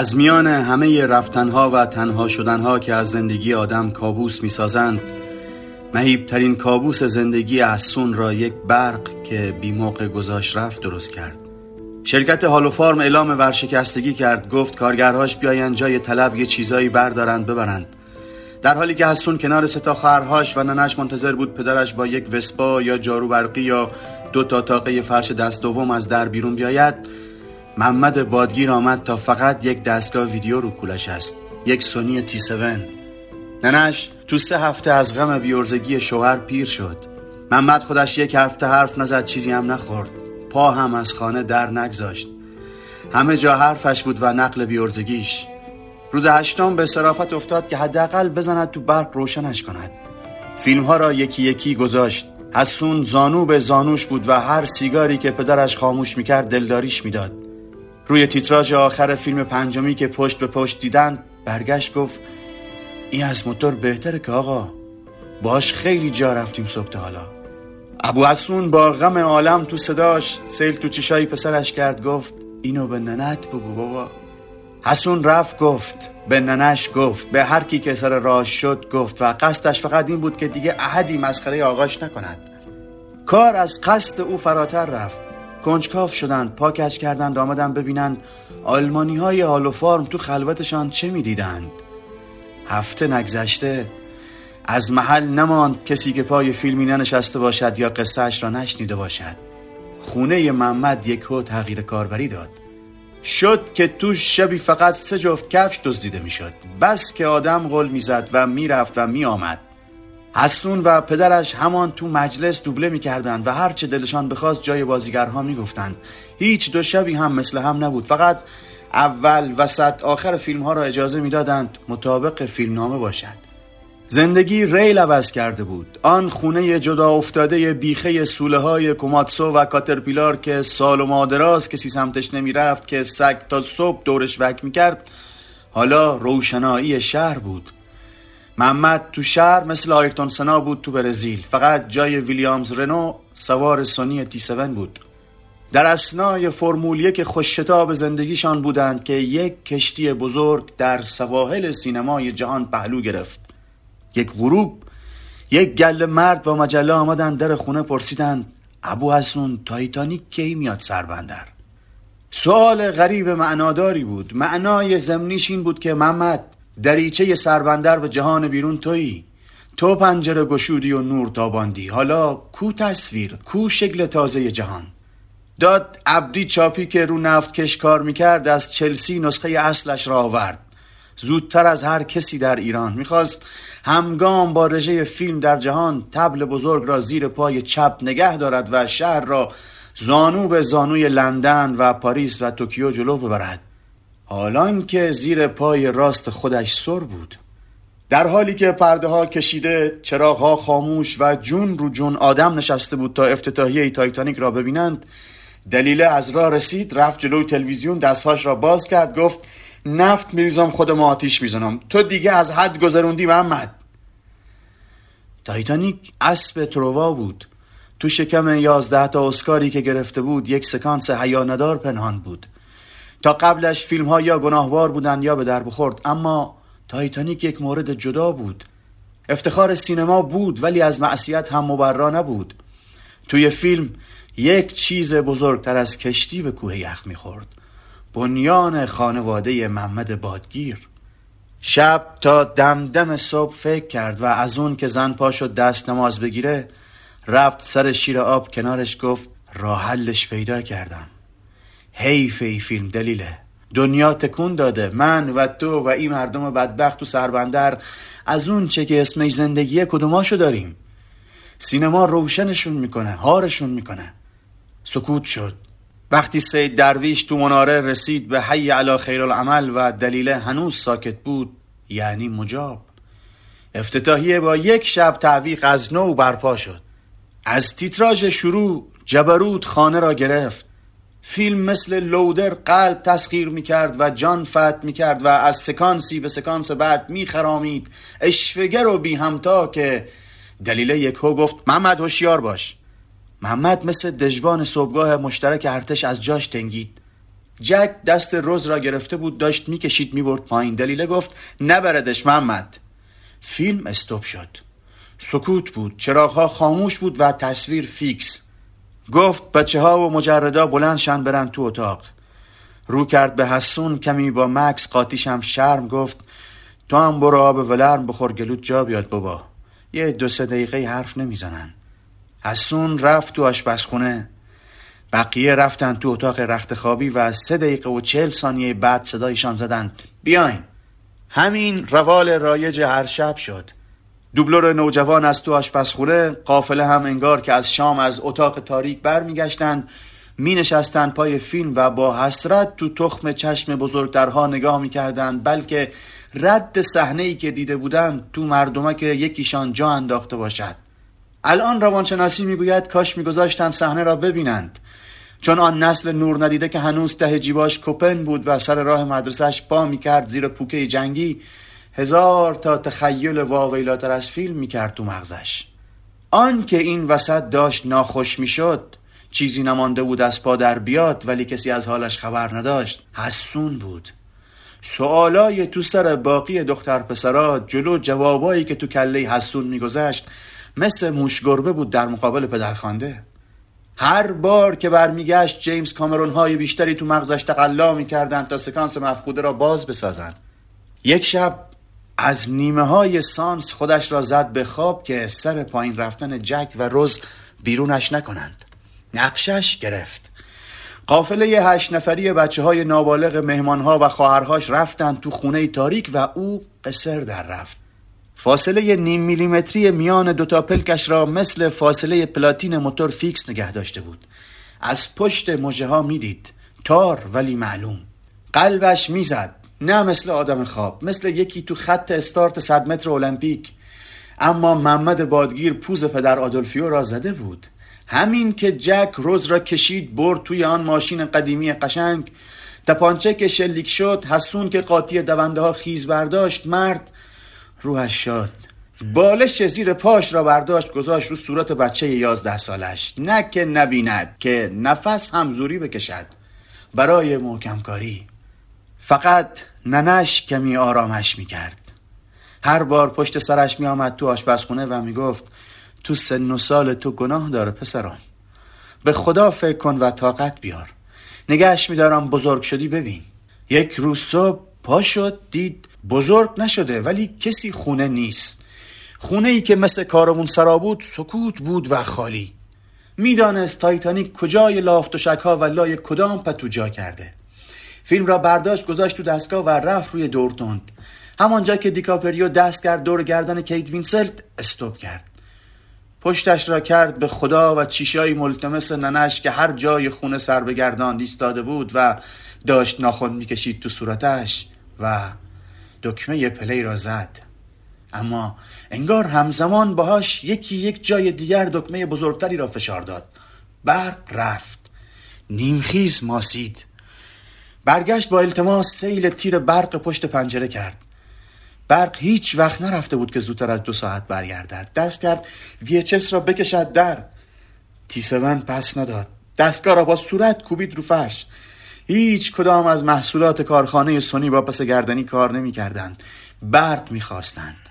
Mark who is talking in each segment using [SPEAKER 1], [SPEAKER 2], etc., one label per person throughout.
[SPEAKER 1] از میان همه رفتنها و تنها شدنها که از زندگی آدم کابوس می‌سازند مهیبترین کابوس زندگی اسون را یک برق که بی موقع گذاشت رفت درست کرد. شرکت هالوفارم اعلام ورشکستگی کرد گفت کارگرهاش بیاین جای طلب یه چیزایی بردارند ببرند. در حالی که حسون کنار ستا خواهرهاش و ننش منتظر بود پدرش با یک وسپا یا جارو برقی یا دو تا تاقه فرش دست دوم از در بیرون بیاید محمد بادگیر آمد تا فقط یک دستگاه ویدیو رو کولش است یک سونی تی 7 ننش تو سه هفته از غم بیورزگی شوهر پیر شد. محمد خودش یک هفته حرف نزد چیزی هم نخورد. پا هم از خانه در نگذاشت. همه جا حرفش بود و نقل بیورزگیش روز هشتم به صرافت افتاد که حداقل بزند تو برق روشنش کند. فیلم ها را یکی یکی گذاشت. حسون زانو به زانوش بود و هر سیگاری که پدرش خاموش می‌کرد دلداریش می‌داد. روی تیتراژ آخر فیلم پنجمی که پشت به پشت دیدن برگشت گفت این از موتور بهتره که آقا باش خیلی جا رفتیم صبح حالا. ابو حسون با غم عالم تو صداش سیل تو چشایی پسرش کرد گفت اینو به ننت بگو بابا. حسون رفت گفت به ننش گفت به هر کی که سر راه شد گفت و قصدش فقط این بود که دیگه احدی مسخره آقاش نکند. کار از قصد او فراتر رفت. کنجکاف شدند پاکش کردند آمدن ببینند. آلمانی های آلوفارم تو خلوتشان چه می‌دیدند؟ هفته نگذشته. از محل نماند کسی که پای فیلمی ننشسته باشد یا قصهش را نشنیده باشد. خونه محمد یک تغییر کاربری داد. شد که تو شبی فقط سه جفت کفش دزدیده می‌شد. بس که آدم قول می‌زد و می‌رفت و میآمد. حسون و پدرش همان تو مجلس دوبله می‌کردند و هرچه دلشان بخواست جای بازیگرها می‌گفتند. هیچ دو شبی هم مثل هم نبود. فقط اول وسط آخر فیلم ها را اجازه می‌دادند مطابق فیلمنامه باشد. زندگی ریل عوض کرده بود. آن خونه جدا افتاده بیخه سوله های کوماتسو و کاترپیلار که سال و مادراز کسی سمتش نمی رفت که سگ تا صبح دورش وک می کرد حالا روشنایی شهر بود. محمد تو شهر مثل آیرتون سنا بود تو برزیل. فقط جای ویلیامز رنو سوار سونی تی 7 بود. در اسنای فرمولیه که خوششتاب زندگیشان بودند که یک کشتی بزرگ در سواحل سینمای جهان پهلو گرفت. یک غروب یک گل مرد با مجله آمدن در خونه پرسیدند ابو حسون تایتانیک کی میاد سربندر؟ سوال غریب معناداری بود. معنای زمینیش این بود که محمد دریچه سربندر به جهان بیرون تویی. تو پنجره گشودی و نور تاباندی. حالا کو تصویر کو شکل تازه جهان؟ داد عبدی چاپی که رو نفت کش کار می‌کرد از چلسی نسخه اصلش را آورد. زودتر از هر کسی در ایران می‌خواست همگام با رژه فیلم در جهان تبل بزرگ را زیر پای چپ نگه دارد و شهر را زانو به زانوی لندن و پاریس و توکیو جلو ببرد. حال آنکه زیر پای راست خودش سر بود. در حالی که پرده ها کشیده چراغ ها خاموش و جون رو جون آدم نشسته بود تا افتتاحیه تایتانیک را ببینند دلیل از راه رسید رفت جلوی تلویزیون دستهاش را باز کرد گفت نفت میریزم خودم آتیش می‌زنم. تو دیگه از حد گذروندی محمد. تایتانیک اسب تروا بود. تو شکم یازده تا اسکاری که گرفته بود یک سکانس حیاندار پنهان بود. تا قبلش فیلم ها یا گناهوار بودن یا به درد نخور اما تایتانیک یک مورد جدا بود. افتخار سینما بود ولی از معصیت هم مبرا نبود. توی فیلم یک چیز بزرگتر از کشتی به کوه یخ می‌خورد. بنیان خانواده محمد بادگیر. شب تا دمدم صبح فکر کرد و از اون که زن پاشو دست نماز بگیره رفت سر شیر آب کنارش گفت راه حلش پیدا کردم. حیف ای فیلم دلیله. دنیا تکون داده. من و تو و این مردم بدبخت تو سربندر از اون چه که اسمش زندگیه کدوماشو داریم. سینما روشنشون می‌کنه هارشون می‌کنه. سکوت شد. وقتی سید درویش تو مناره رسید به حی علا خیر العمل و دلیل هنوز ساکت بود یعنی مجاب. افتتاحیه با یک شب تعویق از نو برپا شد. از تیتراژ شروع جبروت خانه را گرفت. فیلم مثل لودر قلب تسخیر می‌کرد و جان فت می‌کرد و از سکانسی به سکانس بعد میخرامید. اشفگر و بی همتا که دلیل یکو گفت محمد هوشیار باش. محمد مثل دژبان صبحگاه مشترک ارتش از جاش تنگید. جک دست روز را گرفته بود داشت می‌کشید می‌برد پایین. دلیله گفت نبردش محمد. فیلم استوب شد. سکوت بود چراغها خاموش بود و تصویر فیکس. گفت بچه ها و مجردا بلند شن برن تو اتاق. رو کرد به حسون کمی با مکس قاطیشم شرم گفت تو هم برو آب ولرم بخور گلوت جا بیاد بابا. یه دو سه دقیقه حرف نمی‌زنن. حسون رفت تو آشپزخونه. بقیه رفتن تو اتاق رخت خوابی و سه دقیقه و چهل ثانیه بعد صدایشان زدند بیاین. همین روال رایج هر شب شد. دوبلور نوجوان از تو آشپزخونه قافله هم انگار که از شام از اتاق تاریک برمیگشتند. می نشستن پای فیلم و با حسرت تو تخم چشم بزرگترها نگاه می کردن بلکه رد صحنه ای که دیده بودند تو مردمه که یکیشان جا انداخته باشد. الان روانشناسی می‌گوید کاش میگذاشتند صحنه را ببینند. چون آن نسل نور ندیده که هنوز ته جیباش کپن بود و سر راه مدرسهش پا می‌کرد زیر پوکه جنگی هزار تا تخیل واویلاتر از فیلم می‌کرد تو مغزش. آن که این وسط داشت ناخوش می‌شد چیزی نمانده بود از پا در بیاد ولی کسی از حالش خبر نداشت حسون بود. سوالای تو سر باقی دختر پسرا جلو جوابایی که تو کله حسون میگذشت مثل موشگربه بود در مقابل پدرخوانده هر بار که برمیگشت جیمز کامرون های بیشتری تو مغزش تقلا می‌کردند تا سکانس مفقوده را باز بسازند. یک شب از نیمه های سانس خودش را زد به خواب که سر پایین رفتن جک و روز بیرونش نکنند. نقشش گرفت. قافله هشت نفری بچه های نابالغ مهمان ها و خواهرهاش رفتند تو خونه تاریک و او قصر در رفت. فاصله نیم میلیمتری میان دوتا پلکش را مثل فاصله پلاتین موتور فیکس نگه داشته بود. از پشت مژه ها می‌دید. تار ولی معلوم. قلبش می‌زد. نه مثل آدم خواب مثل یکی تو خط استارت صد متر المپیک. اما محمد بادگیر پوز پدر آدولفیو را زده بود. همین که جک رز را کشید برد توی آن ماشین قدیمی قشنگ. تپانچه که شلیک شد حسون که قاطی دونده ها خیز برداشت مرد روحش شد بالش زیر پاش را برداشت گذاشت رو صورت بچه یازده سالش. نه که نبیند که نفس هم زوری بکشد. برای محکم کاری فقط ننش کمی آرامش می‌کرد. هر بار پشت سرش می آمد تو آشپزخونه و می گفت تو سن و سال تو گناه داره پسران به خدا فکر کن و طاقت بیار. نگهش میدارم بزرگ شدی ببین. یک روز صبح پا شد دید بزرگ نشده ولی کسی خونه نیست. خونه ای که مثل کاروانسرا بود سکوت بود و خالی. می‌دانست تایتانیک کجای لحاف و تشکها و لای کدام پتو جا کرده. فیلم را برداشت گذاشت تو دستگاه و رفت روی دور تند همانجا که دیکاپریو دست کرد دور گردن کیت وینسلت استپ کرد. پشتش را کرد به خدا و چیشای ملتمس ننش که هر جای خونه سر به گردان ایستاده بود و داشت ناخون می‌کشید تو صورتش و دکمه پلی را زد. اما انگار همزمان باهاش یکی یک جای دیگر دکمه بزرگتری را فشار داد. برق رفت. نیمخیز ماسید. برگشت با التماس سیل تیر برق پشت پنجره کرد. برق هیچ وقت نرفته بود که زودتر از دو ساعت برگردد. دست کرد ویچس را بکشد در. تیسون پس نداد. دستگاه را با صورت کوبید رو فرش. هیچ کدام از محصولات کارخانه سونی با پس گردنی کار نمی کردند برق می خواستند.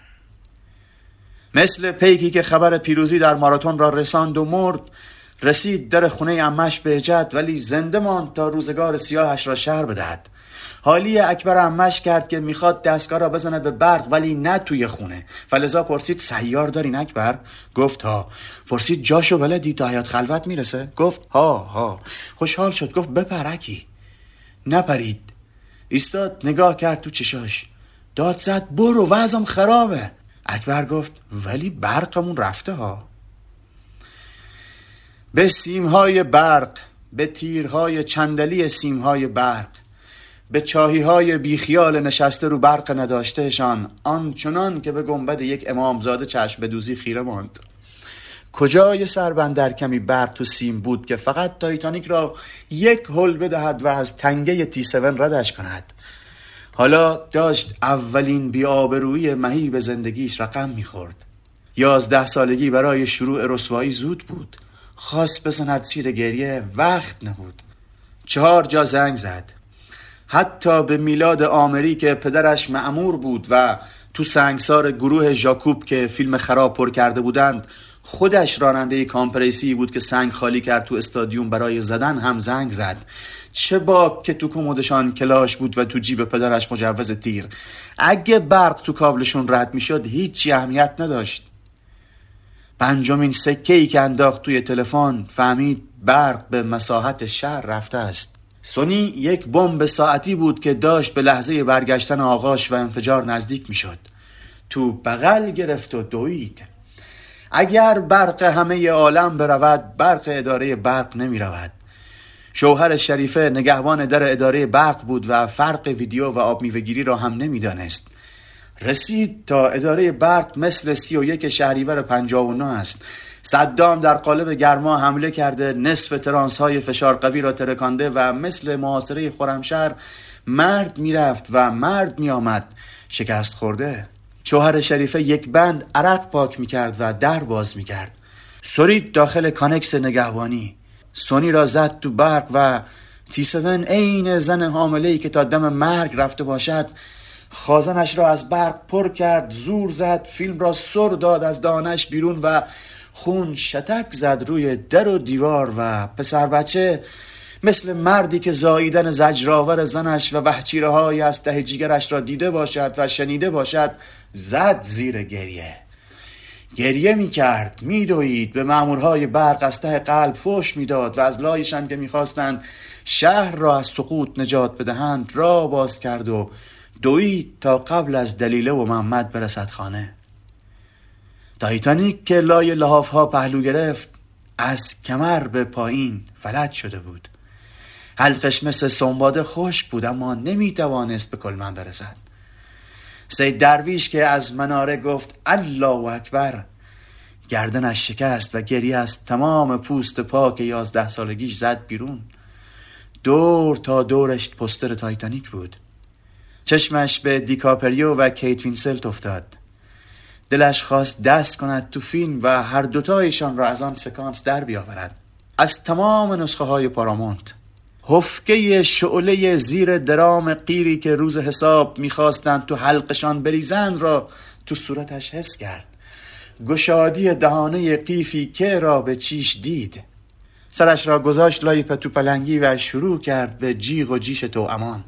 [SPEAKER 1] مثل پیکی که خبر پیروزی در ماراتون را رساند و مرد رسید در خونه امش به جد ولی زنده ماند تا روزگار سیاهش را شهر بدهد. حالی اکبر امش کرد که می‌خواد دستگاه را بزنه به برق ولی نه توی خونه. فلزا پرسید سیار دارین اکبر؟ گفت ها. پرسید جاشو بلدی تا حیات خلوت می‌رسه؟ گفت ها ها. خوشحال شد گفت بپرکی. نپرید. ایستاد نگاه کرد تو چشاش. داد زد برو وزم خرابه. اکبر گفت ولی برقمون رفته ها. به سیمهای برق به تیرهای چندلی سیمهای برق به چاهی های بیخیال نشسته رو برق نداشتهشان آنچنان که به گنبد یک امامزاده چشم دوزی خیره ماند. کجای سربندر کمی برق تو سیم بود که فقط تایتانیک را یک هل بدهد و از تنگه تی 7 ردش کند. حالا داشت اولین بیابرویی مهی به زندگیش رقم می‌خورد. یازده سالگی برای شروع رسوایی زود بود. خواست بزند سیر گریه وقت نبود. چهار جا زنگ زد. حتی به میلاد آمری که پدرش معمور بود و تو سنگسار گروه ژاکوب که فیلم خراب پر کرده بودند خودش راننده کامپریسی بود که سنگ خالی کرد تو استادیوم برای زدن هم زنگ زد. چه با که تو کمدشان کلاش بود و تو جیب پدرش مجوز تیر. اگه برق تو کابلشون رد می‌شد هیچی اهمیت نداشت. پنجمین سکه ای که انداخت توی تلفن فهمید برق به مساحت شهر رفته است. سونی یک بمب ساعتی بود که داشت به لحظه برگشتن آغاش و انفجار نزدیک می‌شد. تو بغل گرفت و دوید. اگر برق همه عالم برود برق اداره برق نمی رود شوهر شریفه نگهبان در اداره برق بود و فرق ویدیو و آب میوهگیری را هم نمی‌دانست. رسید تا اداره برق مثل سی و یک شهریور پنجاه و است. صدام در قالب گرما حمله کرده نصف ترانس های فشار قوی را ترکانده و مثل محاصره خورمشهر مرد می‌رفت و مرد میآمد. شکست خورده. شوهر شریفه یک بند عرق پاک می‌کرد و در باز می‌کرد. سرید داخل کانکس نگهبانی. سونی را زد تو برق و تی سون عین زن حامله که تا دم مرگ رفته باشد خازنش را از برق پر کرد زور زد فیلم را سر داد از دانش بیرون و خون شتک زد روی در و دیوار و پسر بچه مثل مردی که زاییدن زجرآور زنش و وحچیره های از ته جیگرش را دیده باشد و شنیده باشد زد زیر گریه. گریه می کرد می دوید به مامورهای برق از ته قلب فوش می‌داد و از لایشان که می‌خواستند شهر را از سقوط نجات بدهند را باز کرد و دوید تا قبل از دلیله و محمد برسد خانه تایتانیک که لای لحاف ها پهلو گرفت از کمر به پایین فلج شده بود. حلقش مثل سنباده خشک بود اما نمی توانست به کلمن برسد. سید درویش که از مناره گفت الله اکبر! گردنش شکست و گریه از تمام پوست پاک یازده سالگیش زد بیرون. دور تا دورش پوستر تایتانیک بود. چشمش به دیکاپریو و کیت وینسلت افتاد. دلش خواست دست کند تو فیلم و هر دوتایشان را از آن سکانس در بیاورد. از تمام نسخه های پارامونت. حفکه شعله زیر درام قیری که روز حساب می‌خواستند تو حلقشان بریزند را تو صورتش حس کرد. گشادی دهانه قیفی که را به چیش دید. سرش را گذاشت لای پتو پلنگی و شروع کرد به جیغ و جیش تو امان.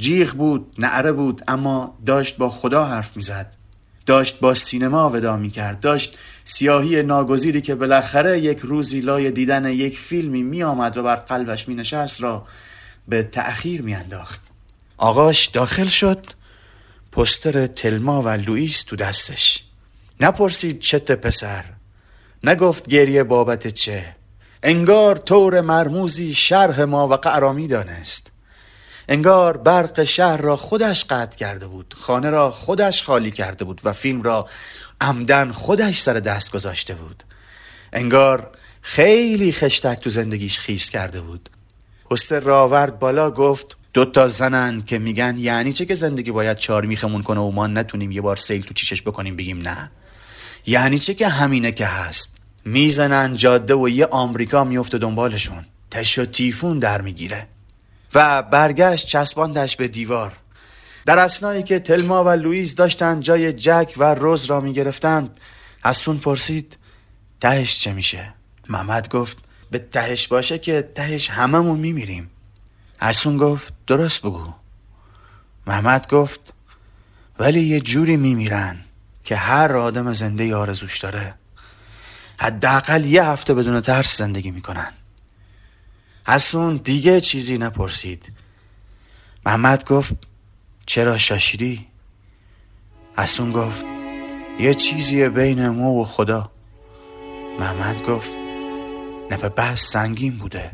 [SPEAKER 1] جیغ بود نعره بود اما داشت با خدا حرف می‌زد. داشت با سینما ودا می کرد داشت سیاهی ناگزیری که بالاخره یک روزی لای دیدن یک فیلمی می آمد و بر قلبش می نشست را به تأخیر می انداخت آقاش داخل شد. پستر تلما و لوئیس تو دستش. نپرسید چت پسر. نگفت گریه بابت چه. انگار طور مرموزی شرح ما و قرامی دانست انگار برق شهر را خودش قطع کرده بود. خانه را خودش خالی کرده بود و فیلم را عمدن خودش سر دست گذاشته بود. انگار خیلی خشتک تو زندگیش خیس کرده بود. حسر راورد بالا گفت دوتا زنن که میگن یعنی چه که زندگی باید چار میخمون کنه و ما نتونیم یه بار سیل تو چیشش بکنیم بگیم نه. یعنی چه که همینه که هست. می‌زنن جاده و یه آمریکا میفته دنبالشون. تش تیفون در می‌گیره. و برگشت چسباندش به دیوار. در اسنایی که تلما و لوئیس داشتن جای جک و روز را می گرفتند حسون پرسید تهش چه میشه؟ محمد گفت به تهش باشه که تهش هممون میمیریم. حسون گفت درست بگو. محمد گفت ولی یه جوری میمیرن که هر آدم زنده آرزوش داره. حداقل یه هفته بدون ترس زندگی می‌کنن. حسون دیگه چیزی نپرسید. محمد گفت چرا شاشیدی؟ حسون گفت یه چیزی بین مو و خدا. محمد گفت نپه بحث سنگین بوده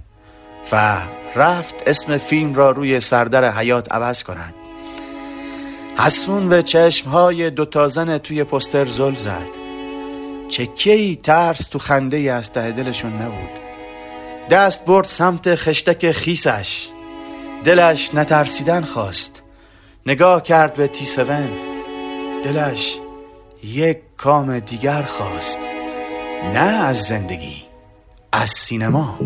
[SPEAKER 1] و رفت اسم فیلم را روی سردر حیات عوض کند. حسون به چشمهای دوتا زن توی پستر زل زد. چکیی ترس تو خنده از ته دلشون نبود. دست برد سمت خشتک خیسش. دلش نترسیدن خواست. نگاه کرد به تی سون. دلش یک کام دیگر خواست. نه از زندگی از سینما.